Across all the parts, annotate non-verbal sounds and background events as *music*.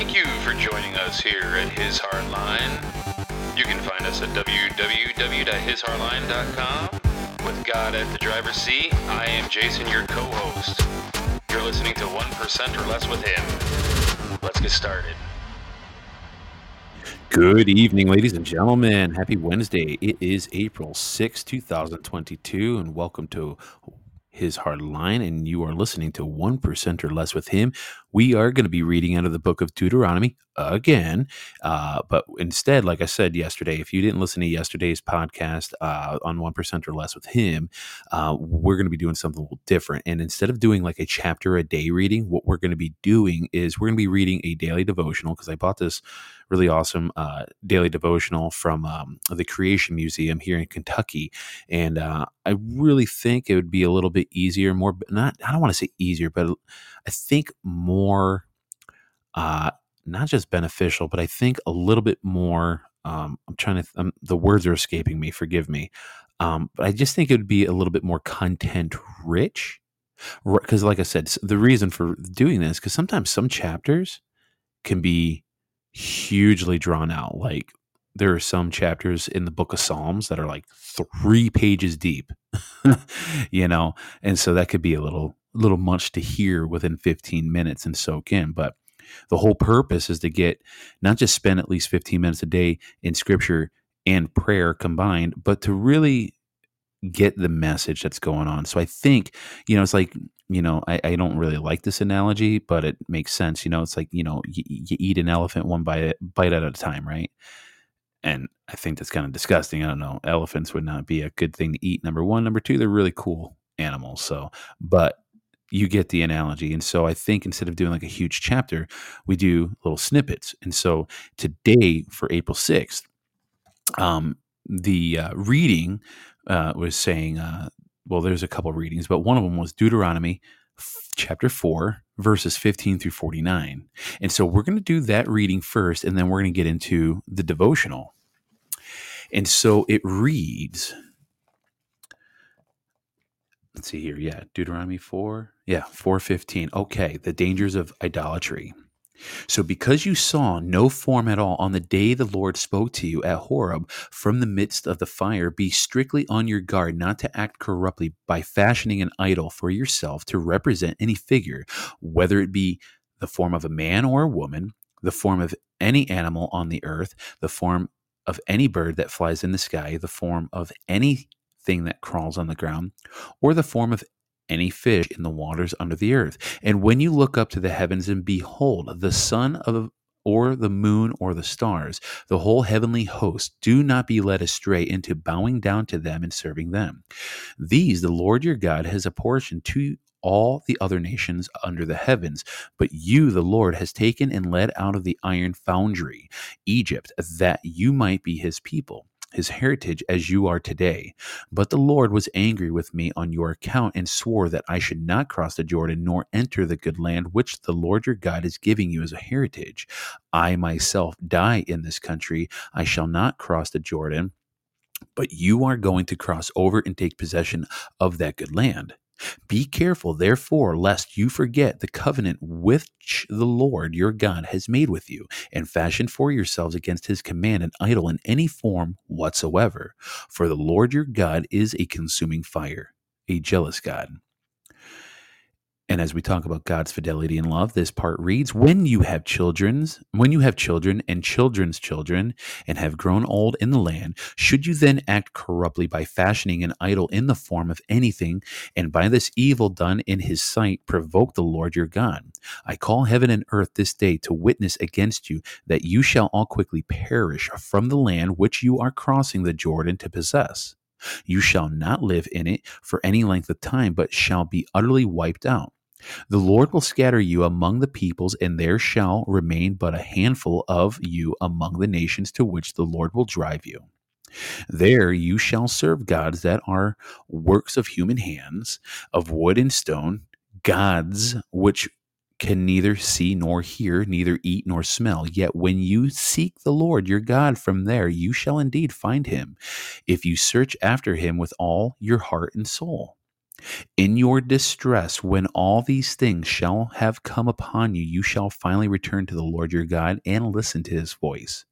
Thank you for joining us here at His Hard Line. You can find us at www.hishardline.com. With God at the driver's seat, I am Jason, your co host. You're listening to 1% or Less with Him. Let's get started. Good evening, ladies and gentlemen. Happy Wednesday. It is April 6, 2022, and welcome to his hard line, and you are listening to 1% or less with him. We are going to be reading out of the book of Deuteronomy again. Uh, but instead, like I said yesterday, if you didn't listen to yesterday's podcast uh, on 1% or less with him, uh, we're going to be doing something a little different. And instead of doing like a chapter a day reading, what we're going to be doing is we're going to be reading a daily devotional because I bought this really awesome uh, daily devotional from um, the Creation Museum here in Kentucky. And uh, I really think it would be a little bit easier, more, not, I don't want to say easier, but I think more, uh, not just beneficial, but I think a little bit more. Um, I'm trying to, um, the words are escaping me, forgive me. Um, but I just think it would be a little bit more content rich. Because, like I said, the reason for doing this, because sometimes some chapters can be hugely drawn out. Like there are some chapters in the book of Psalms that are like three pages deep, *laughs* you know, and so that could be a little little much to hear within 15 minutes and soak in. But the whole purpose is to get not just spend at least 15 minutes a day in scripture and prayer combined, but to really get the message that's going on. So I think, you know, it's like, you know, I, I don't really like this analogy, but it makes sense. You know, it's like, you know, you, you eat an elephant one bite, bite at a time, right? And I think that's kind of disgusting. I don't know. Elephants would not be a good thing to eat. Number one. Number two, they're really cool animals. So, but you get the analogy. And so I think instead of doing like a huge chapter, we do little snippets. And so today for April 6th, um, the uh, reading uh, was saying, uh, well, there's a couple readings, but one of them was Deuteronomy f- chapter 4, verses 15 through 49. And so we're going to do that reading first, and then we're going to get into the devotional. And so it reads, let's see here. Yeah, Deuteronomy 4. Yeah, 415. Okay, the dangers of idolatry. So, because you saw no form at all on the day the Lord spoke to you at Horeb from the midst of the fire, be strictly on your guard not to act corruptly by fashioning an idol for yourself to represent any figure, whether it be the form of a man or a woman, the form of any animal on the earth, the form of any bird that flies in the sky, the form of anything that crawls on the ground, or the form of any fish in the waters under the earth. And when you look up to the heavens and behold the sun of or the moon or the stars, the whole heavenly host, do not be led astray into bowing down to them and serving them. These the Lord your God has apportioned to all the other nations under the heavens. But you, the Lord, has taken and led out of the iron foundry, Egypt, that you might be his people his heritage as you are today. But the Lord was angry with me on your account and swore that I should not cross the Jordan nor enter the good land which the Lord your God is giving you as a heritage. I myself die in this country. I shall not cross the Jordan, but you are going to cross over and take possession of that good land. Be careful, therefore, lest you forget the covenant which the Lord your God has made with you, and fashion for yourselves against his command an idol in any form whatsoever. For the Lord your God is a consuming fire, a jealous God. And as we talk about God's fidelity and love, this part reads, when you have children's, when you have children and children's children and have grown old in the land, should you then act corruptly by fashioning an idol in the form of anything, and by this evil done in his sight provoke the Lord your God? I call heaven and earth this day to witness against you that you shall all quickly perish from the land which you are crossing the Jordan to possess. You shall not live in it for any length of time, but shall be utterly wiped out. The Lord will scatter you among the peoples, and there shall remain but a handful of you among the nations to which the Lord will drive you. There you shall serve gods that are works of human hands, of wood and stone, gods which can neither see nor hear, neither eat nor smell. Yet when you seek the Lord your God from there, you shall indeed find him, if you search after him with all your heart and soul. In your distress, when all these things shall have come upon you, you shall finally return to the Lord your God and listen to his voice.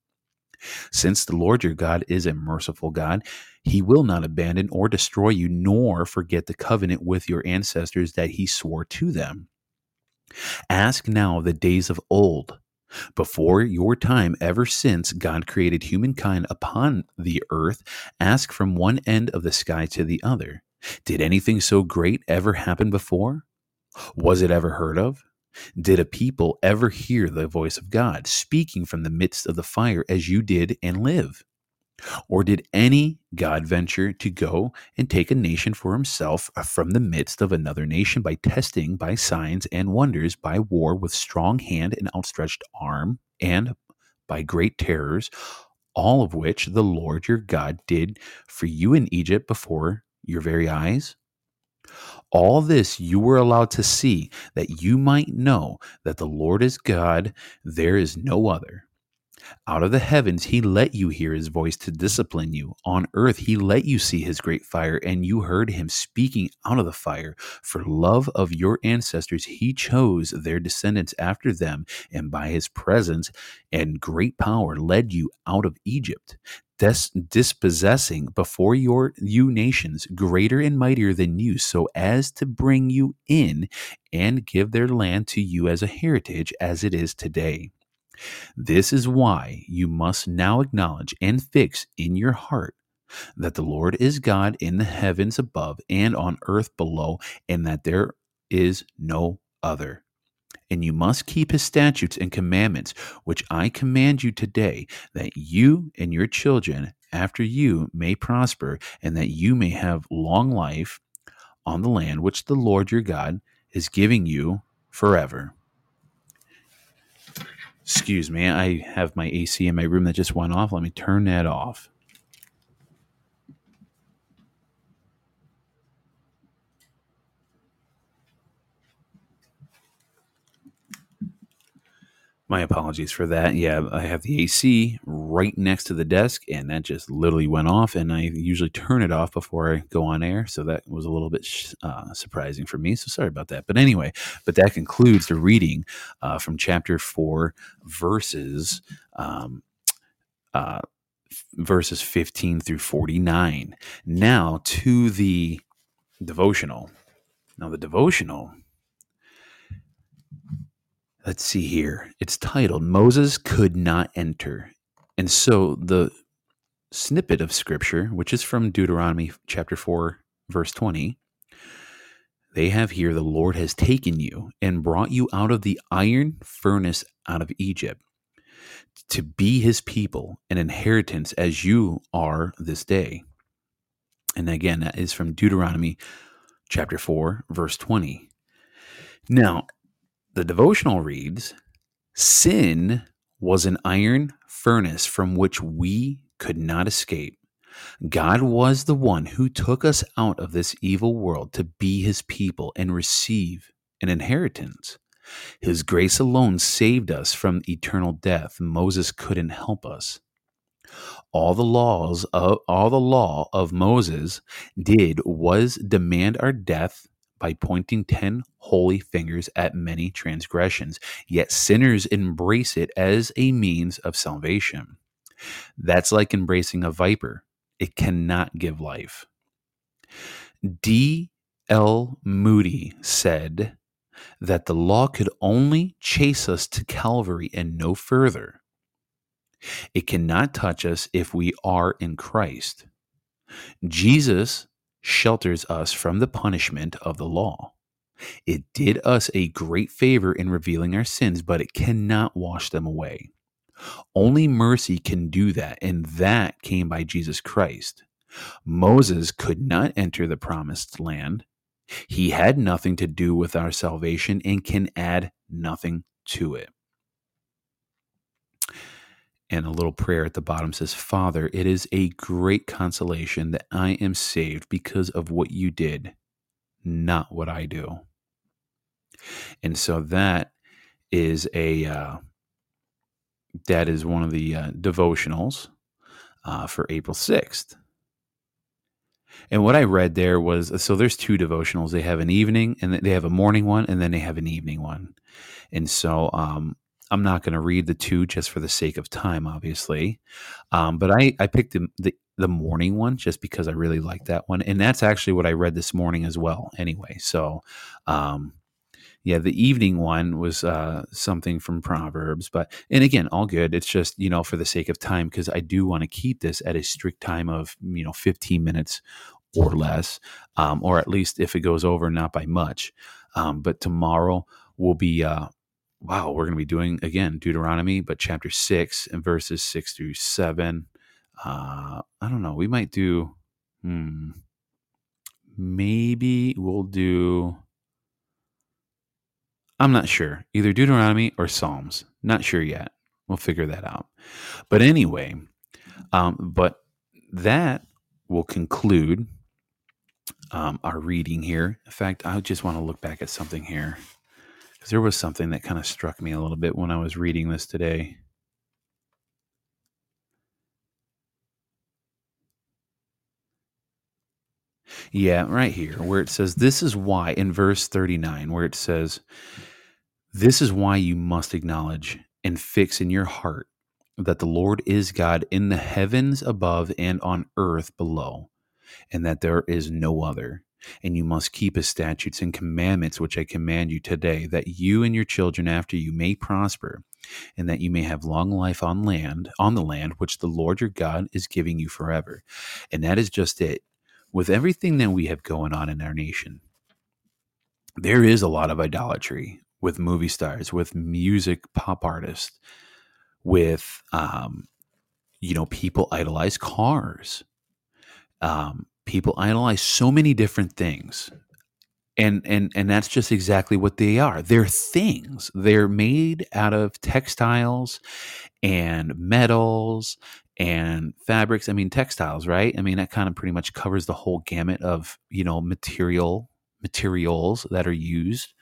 Since the Lord your God is a merciful God, he will not abandon or destroy you, nor forget the covenant with your ancestors that he swore to them. Ask now the days of old, before your time, ever since God created humankind upon the earth, ask from one end of the sky to the other. Did anything so great ever happen before? Was it ever heard of? Did a people ever hear the voice of God speaking from the midst of the fire as you did and live? Or did any God venture to go and take a nation for himself from the midst of another nation by testing, by signs and wonders, by war with strong hand and outstretched arm, and by great terrors, all of which the Lord your God did for you in Egypt before your very eyes? All this you were allowed to see, that you might know that the Lord is God, there is no other. Out of the heavens, he let you hear his voice to discipline you. On earth, he let you see his great fire, and you heard him speaking out of the fire. For love of your ancestors, he chose their descendants after them, and by his presence and great power led you out of Egypt. Dispossessing before your you nations greater and mightier than you, so as to bring you in and give their land to you as a heritage, as it is today. This is why you must now acknowledge and fix in your heart that the Lord is God in the heavens above and on earth below, and that there is no other. And you must keep his statutes and commandments, which I command you today, that you and your children after you may prosper, and that you may have long life on the land which the Lord your God is giving you forever. Excuse me, I have my AC in my room that just went off. Let me turn that off. My apologies for that. Yeah, I have the AC right next to the desk, and that just literally went off. And I usually turn it off before I go on air, so that was a little bit uh, surprising for me. So sorry about that. But anyway, but that concludes the reading uh, from chapter four, verses um, uh, verses fifteen through forty nine. Now to the devotional. Now the devotional let's see here. It's titled Moses Could Not Enter. And so the snippet of scripture, which is from Deuteronomy chapter 4, verse 20, they have here the Lord has taken you and brought you out of the iron furnace out of Egypt to be his people, an inheritance as you are this day. And again, that is from Deuteronomy chapter 4, verse 20. Now, the devotional reads Sin was an iron furnace from which we could not escape. God was the one who took us out of this evil world to be his people and receive an inheritance. His grace alone saved us from eternal death. Moses couldn't help us. All the laws of all the law of Moses did was demand our death by pointing 10 holy fingers at many transgressions, yet sinners embrace it as a means of salvation. That's like embracing a viper, it cannot give life. D. L. Moody said that the law could only chase us to Calvary and no further. It cannot touch us if we are in Christ. Jesus shelters us from the punishment of the law. It did us a great favor in revealing our sins, but it cannot wash them away. Only mercy can do that, and that came by Jesus Christ. Moses could not enter the promised land. He had nothing to do with our salvation and can add nothing to it and a little prayer at the bottom says, Father, it is a great consolation that I am saved because of what you did, not what I do. And so that is a uh, that is one of the uh, devotionals uh, for April sixth. And what I read there was so there's two devotionals. They have an evening and they have a morning one, and then they have an evening one. And so um, I'm not going to read the two just for the sake of time, obviously. Um, but I, I picked the, the, the morning one just because I really like that one. And that's actually what I read this morning as well, anyway. So, um, yeah, the evening one was uh, something from Proverbs, but and again, all good. It's just you know for the sake of time because I do want to keep this at a strict time of you know 15 minutes or less, um, or at least if it goes over, not by much. Um, but tomorrow will be uh, wow, we're going to be doing again Deuteronomy, but chapter six and verses six through seven. Uh, I don't know. We might do. Hmm, maybe we'll do I'm not sure. Either Deuteronomy or Psalms. Not sure yet. We'll figure that out. But anyway, um, but that will conclude um, our reading here. In fact, I just want to look back at something here because there was something that kind of struck me a little bit when I was reading this today. Yeah, right here, where it says, This is why, in verse 39, where it says, This is why you must acknowledge and fix in your heart that the Lord is God in the heavens above and on earth below, and that there is no other. And you must keep his statutes and commandments, which I command you today, that you and your children after you may prosper, and that you may have long life on land, on the land which the Lord your God is giving you forever. And that is just it with everything that we have going on in our nation, there is a lot of idolatry with movie stars, with music pop artists, with um, you know, people idolize cars. Um, people analyze so many different things. And and and that's just exactly what they are. They're things. They're made out of textiles and metals and fabrics. I mean, textiles, right? I mean, that kind of pretty much covers the whole gamut of, you know, material materials that are used.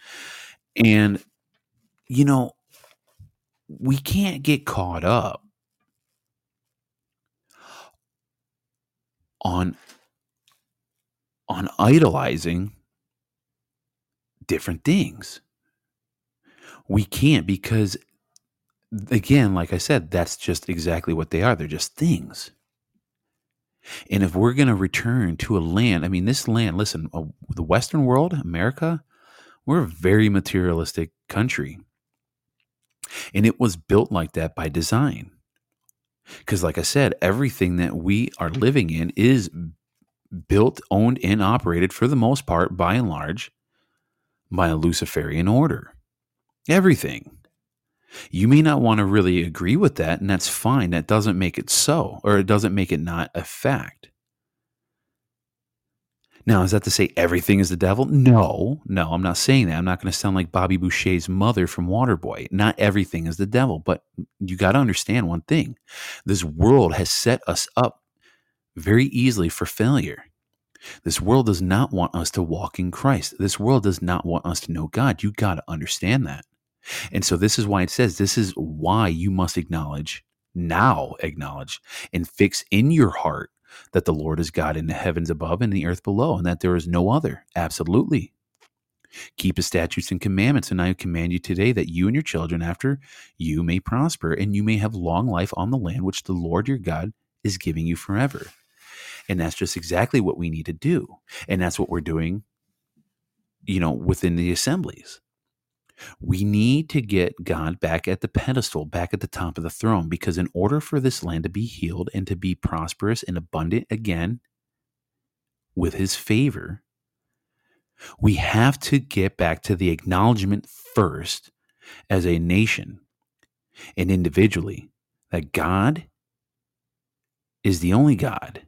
And, you know, we can't get caught up on on idolizing different things. We can't because again, like I said, that's just exactly what they are. They're just things. And if we're going to return to a land, I mean, this land, listen, uh, the Western world, America, we're a very materialistic country. And it was built like that by design. Because, like I said, everything that we are living in is built, owned, and operated for the most part, by and large, by a Luciferian order. Everything. You may not want to really agree with that, and that's fine. That doesn't make it so, or it doesn't make it not a fact. Now, is that to say everything is the devil? No, no, I'm not saying that. I'm not going to sound like Bobby Boucher's mother from Waterboy. Not everything is the devil, but you got to understand one thing this world has set us up very easily for failure. This world does not want us to walk in Christ. This world does not want us to know God. You got to understand that. And so this is why it says this is why you must acknowledge, now acknowledge, and fix in your heart that the Lord is God in the heavens above and the earth below, and that there is no other. Absolutely. Keep his statutes and commandments, and I command you today that you and your children after you may prosper, and you may have long life on the land which the Lord your God is giving you forever. And that's just exactly what we need to do. And that's what we're doing, you know, within the assemblies. We need to get God back at the pedestal, back at the top of the throne, because in order for this land to be healed and to be prosperous and abundant again with his favor, we have to get back to the acknowledgement first as a nation and individually that God is the only God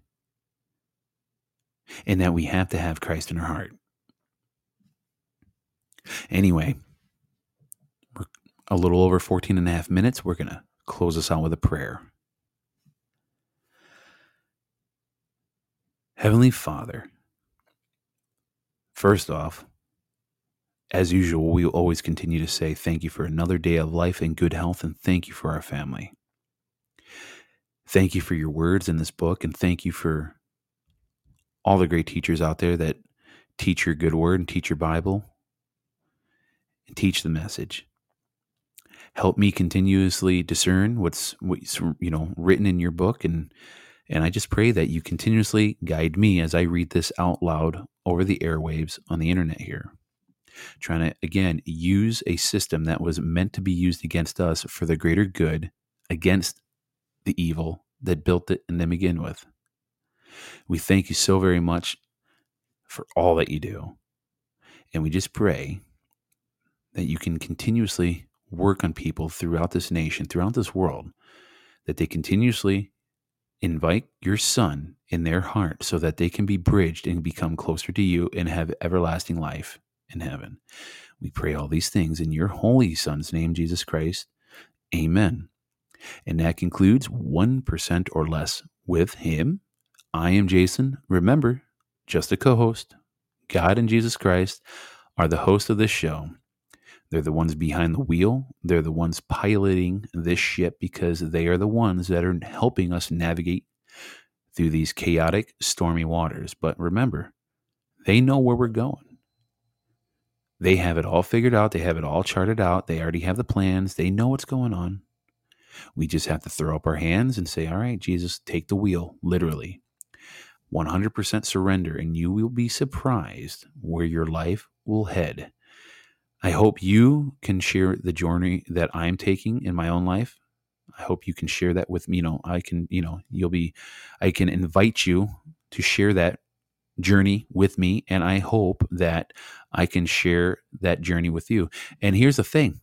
and that we have to have Christ in our heart. Anyway, we're a little over 14 and a half minutes. We're going to close us out with a prayer. Heavenly Father, first off, as usual, we always continue to say thank you for another day of life and good health, and thank you for our family. Thank you for your words in this book, and thank you for all the great teachers out there that teach your good word and teach your Bible and teach the message. Help me continuously discern what's what's you know written in your book and and I just pray that you continuously guide me as I read this out loud over the airwaves on the internet here. Trying to again use a system that was meant to be used against us for the greater good against the evil that built it and then begin with. We thank you so very much for all that you do. And we just pray that you can continuously work on people throughout this nation, throughout this world, that they continuously invite your son in their heart so that they can be bridged and become closer to you and have everlasting life in heaven. We pray all these things in your holy son's name, Jesus Christ. Amen. And that concludes 1% or less with him. I am Jason. Remember, just a co host. God and Jesus Christ are the host of this show. They're the ones behind the wheel. They're the ones piloting this ship because they are the ones that are helping us navigate through these chaotic, stormy waters. But remember, they know where we're going. They have it all figured out. They have it all charted out. They already have the plans. They know what's going on. We just have to throw up our hands and say, All right, Jesus, take the wheel, literally. 100% surrender, and you will be surprised where your life will head. I hope you can share the journey that I'm taking in my own life. I hope you can share that with me. You know, I can, you know, you'll be, I can invite you to share that journey with me. And I hope that I can share that journey with you. And here's the thing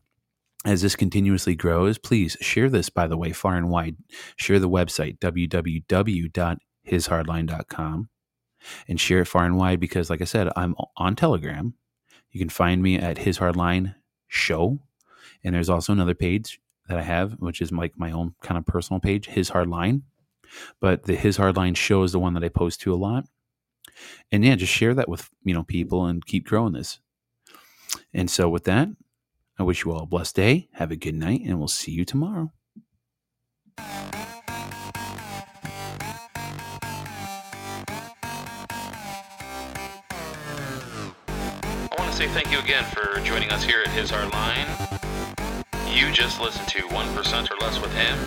as this continuously grows, please share this, by the way, far and wide. Share the website, www.hishardline.com, and share it far and wide because, like I said, I'm on Telegram. You can find me at His Hardline Show. And there's also another page that I have, which is like my own kind of personal page, His Hardline. But the His Hardline Show is the one that I post to a lot. And yeah, just share that with you know people and keep growing this. And so with that, I wish you all a blessed day. Have a good night, and we'll see you tomorrow. Say thank you again for joining us here at His Hard Line. You just listened to 1% or Less with Him.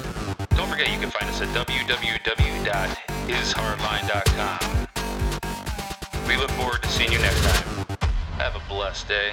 Don't forget you can find us at www.hishardline.com. We look forward to seeing you next time. Have a blessed day.